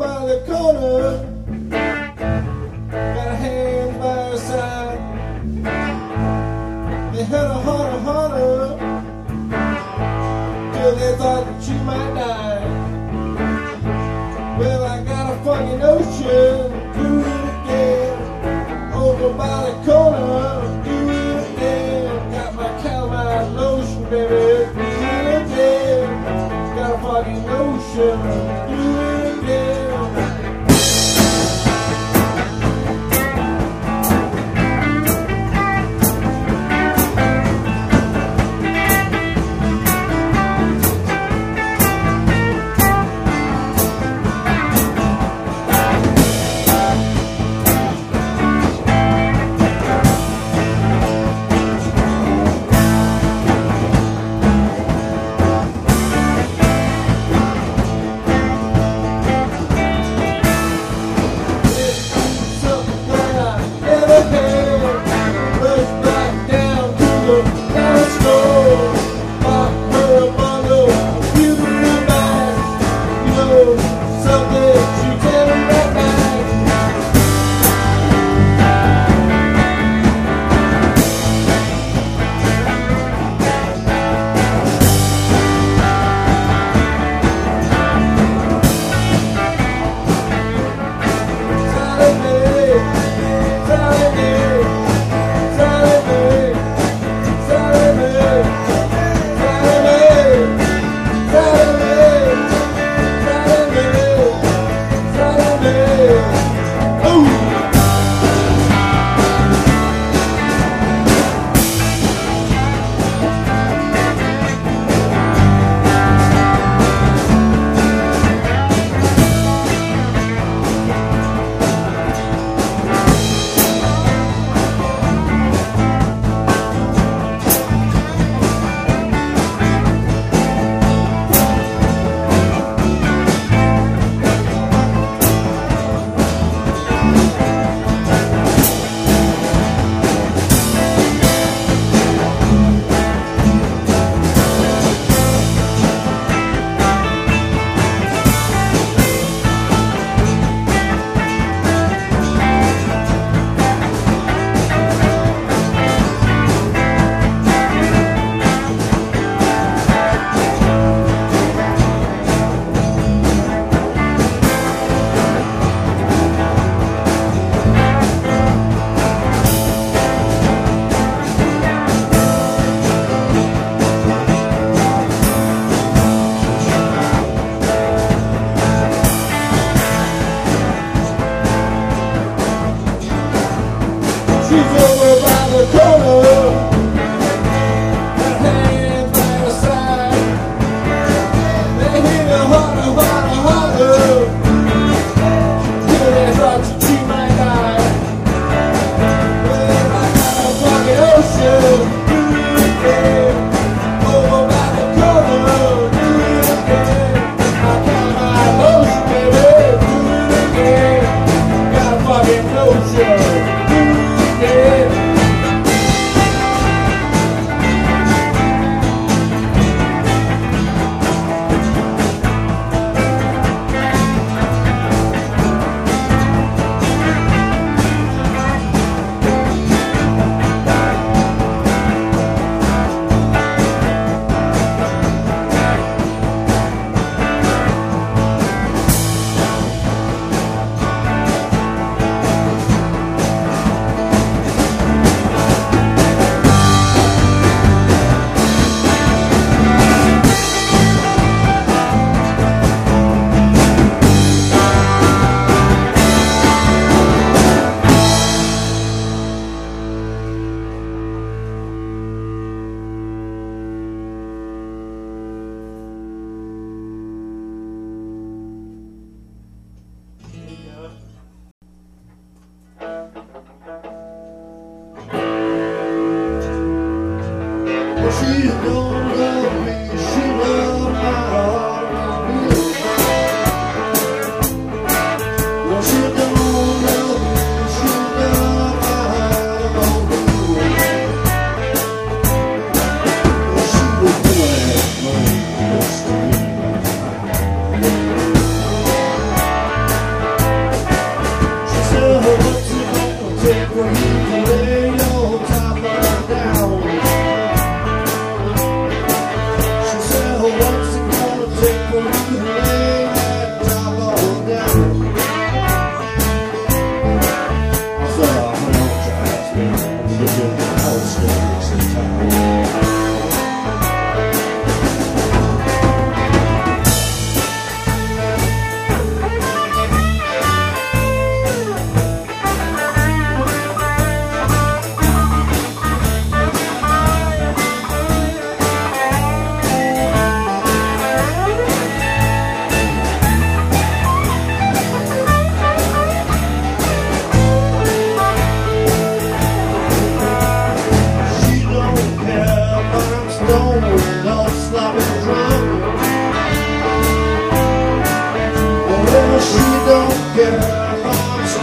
By the corner.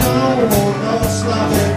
no no no like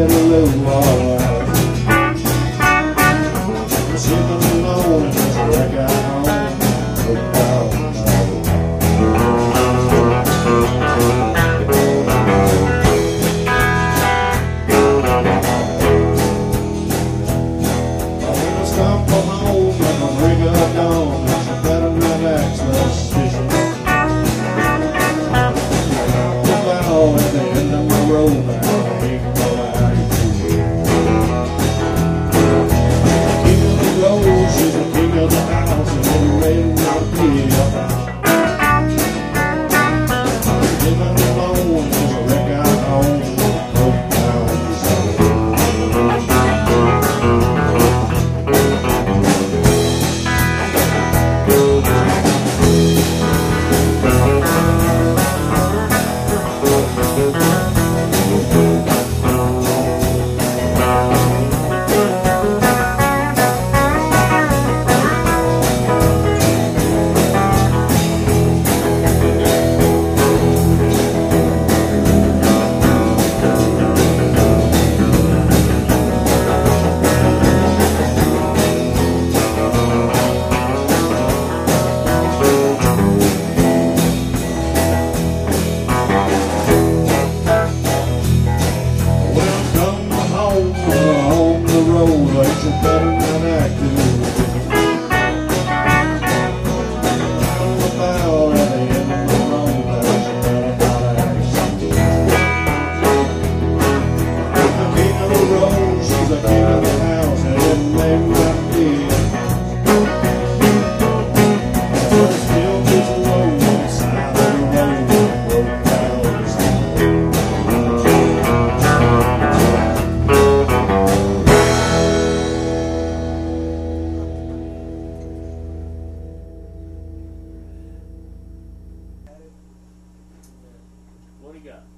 in little war. go.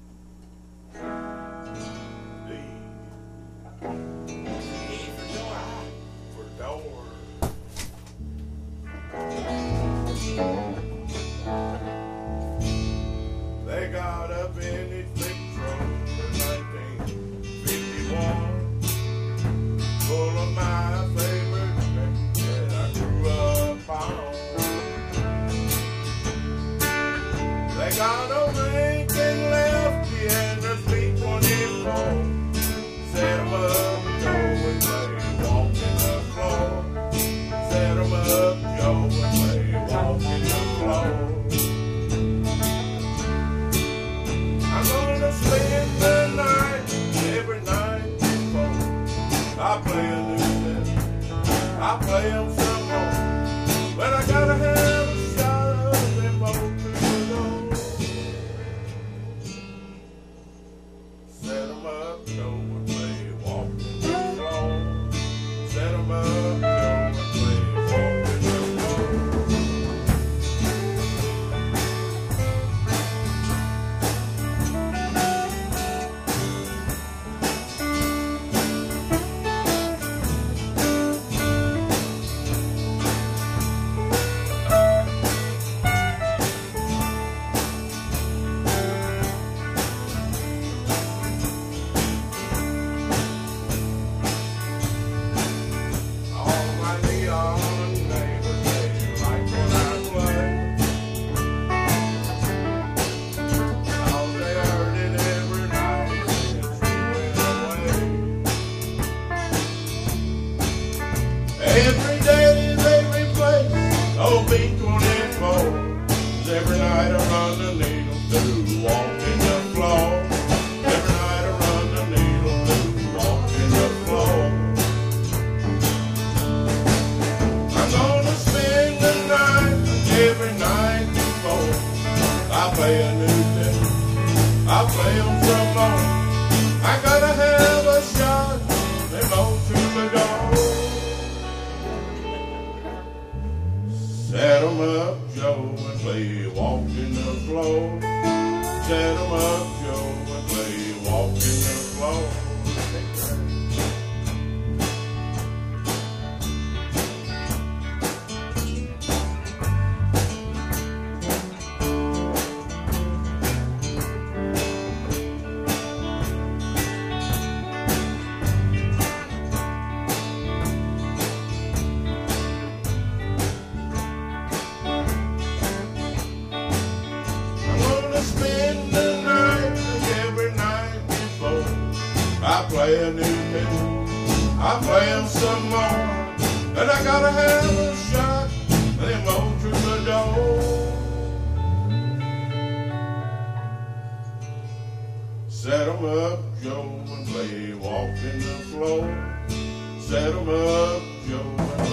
I'm playing some more, and I gotta have a shot. Them old troubadour. Set 'em up, Joe, and play walk in the floor. Set 'em up, Joe.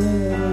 Mother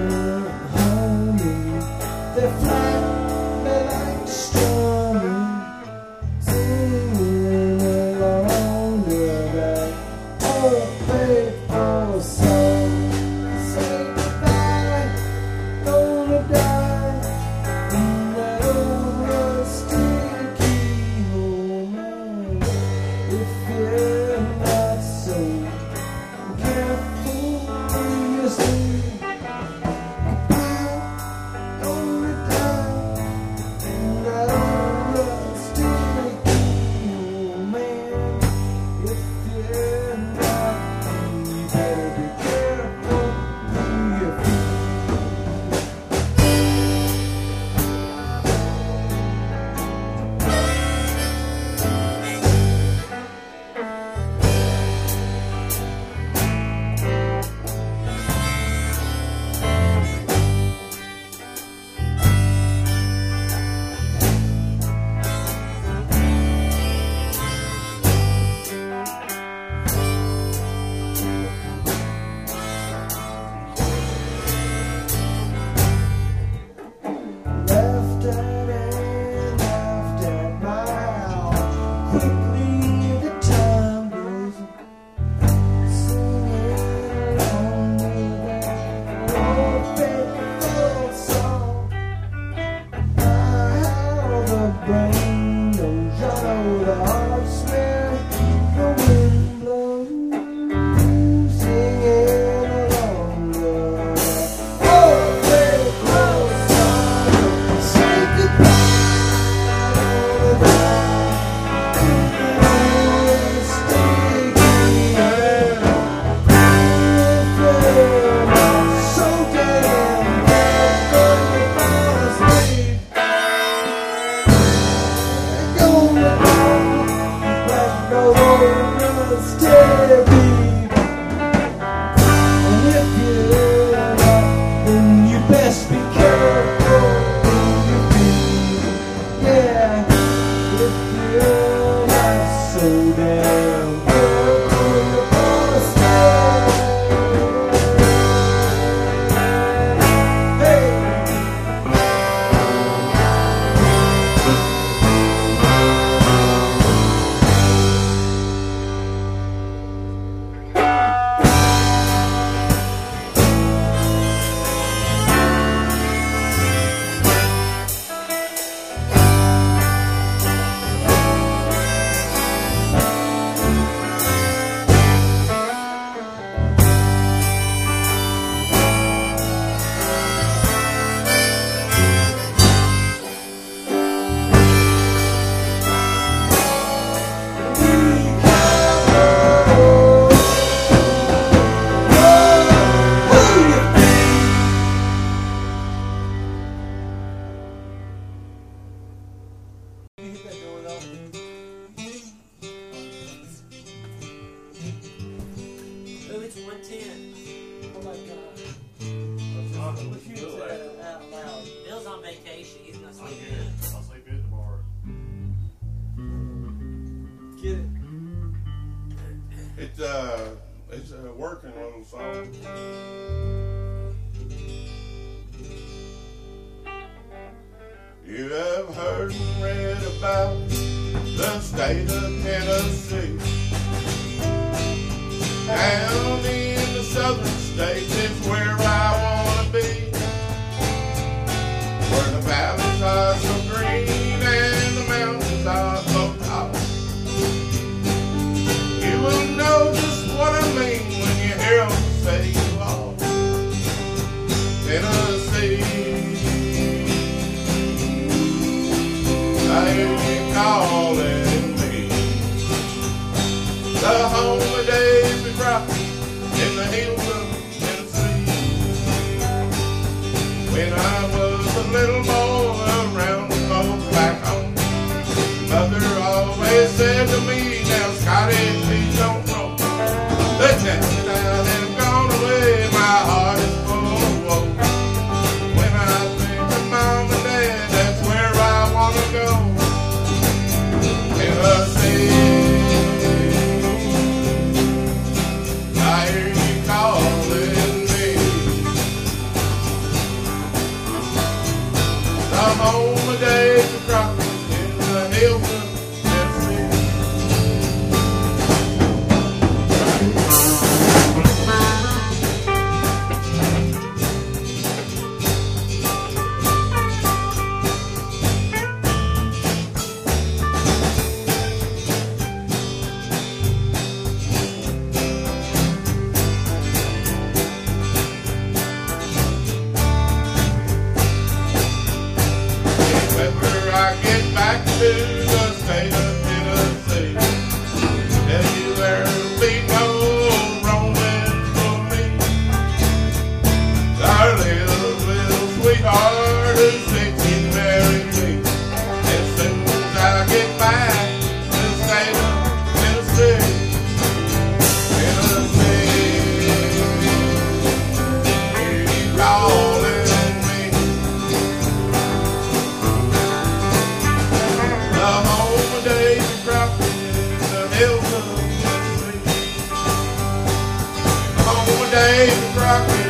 Davy Crockett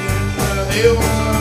in the hills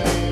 preacher man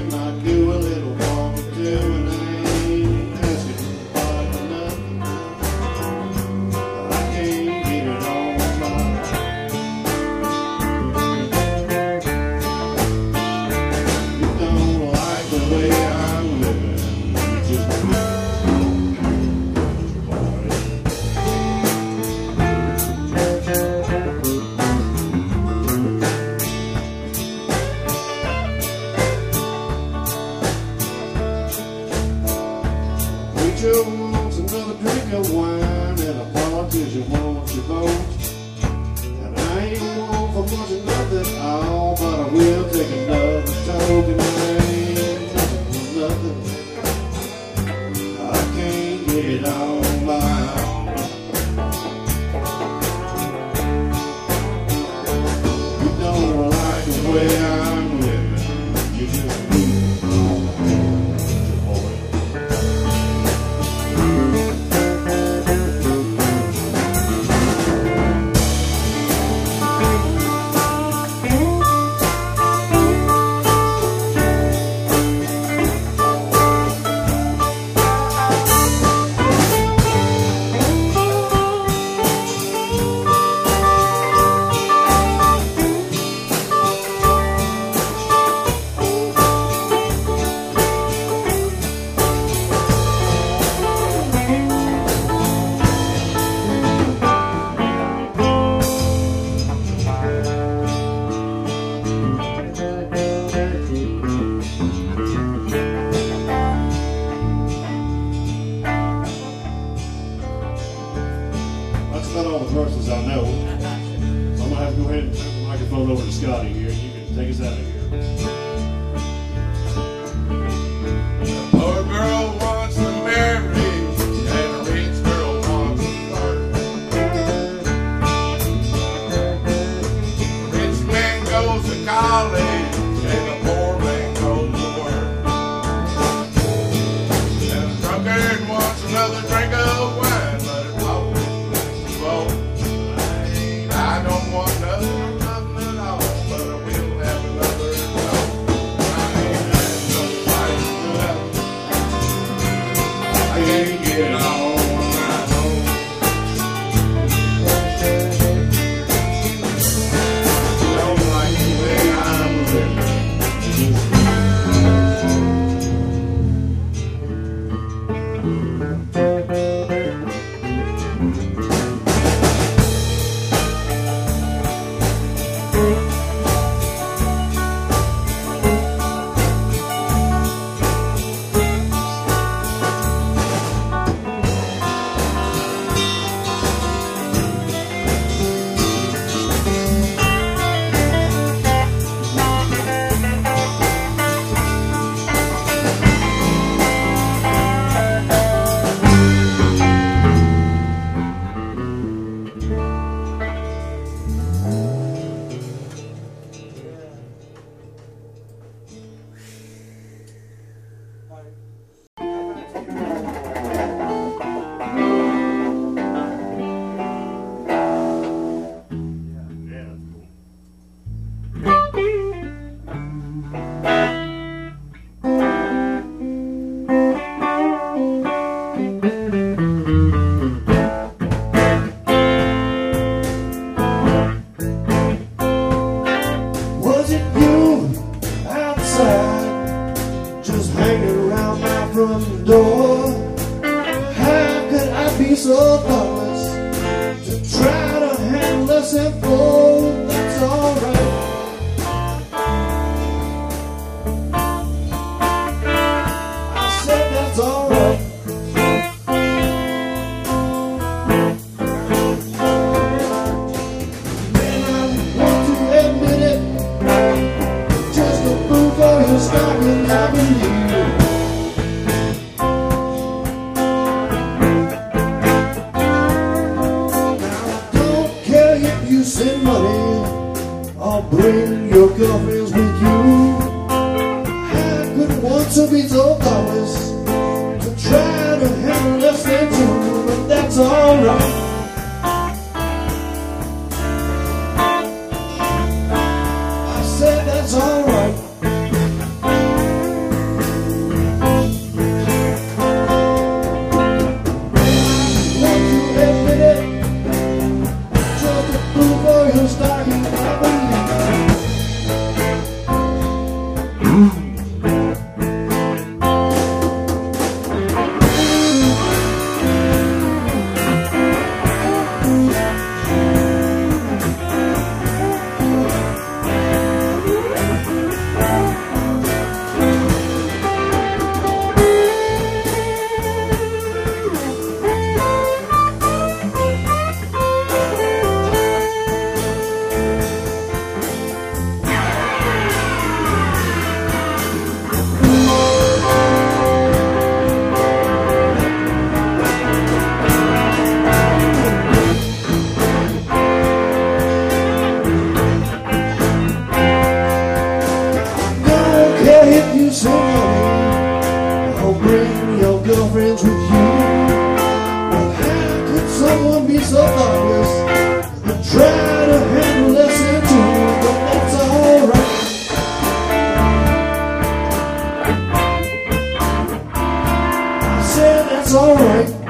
alright.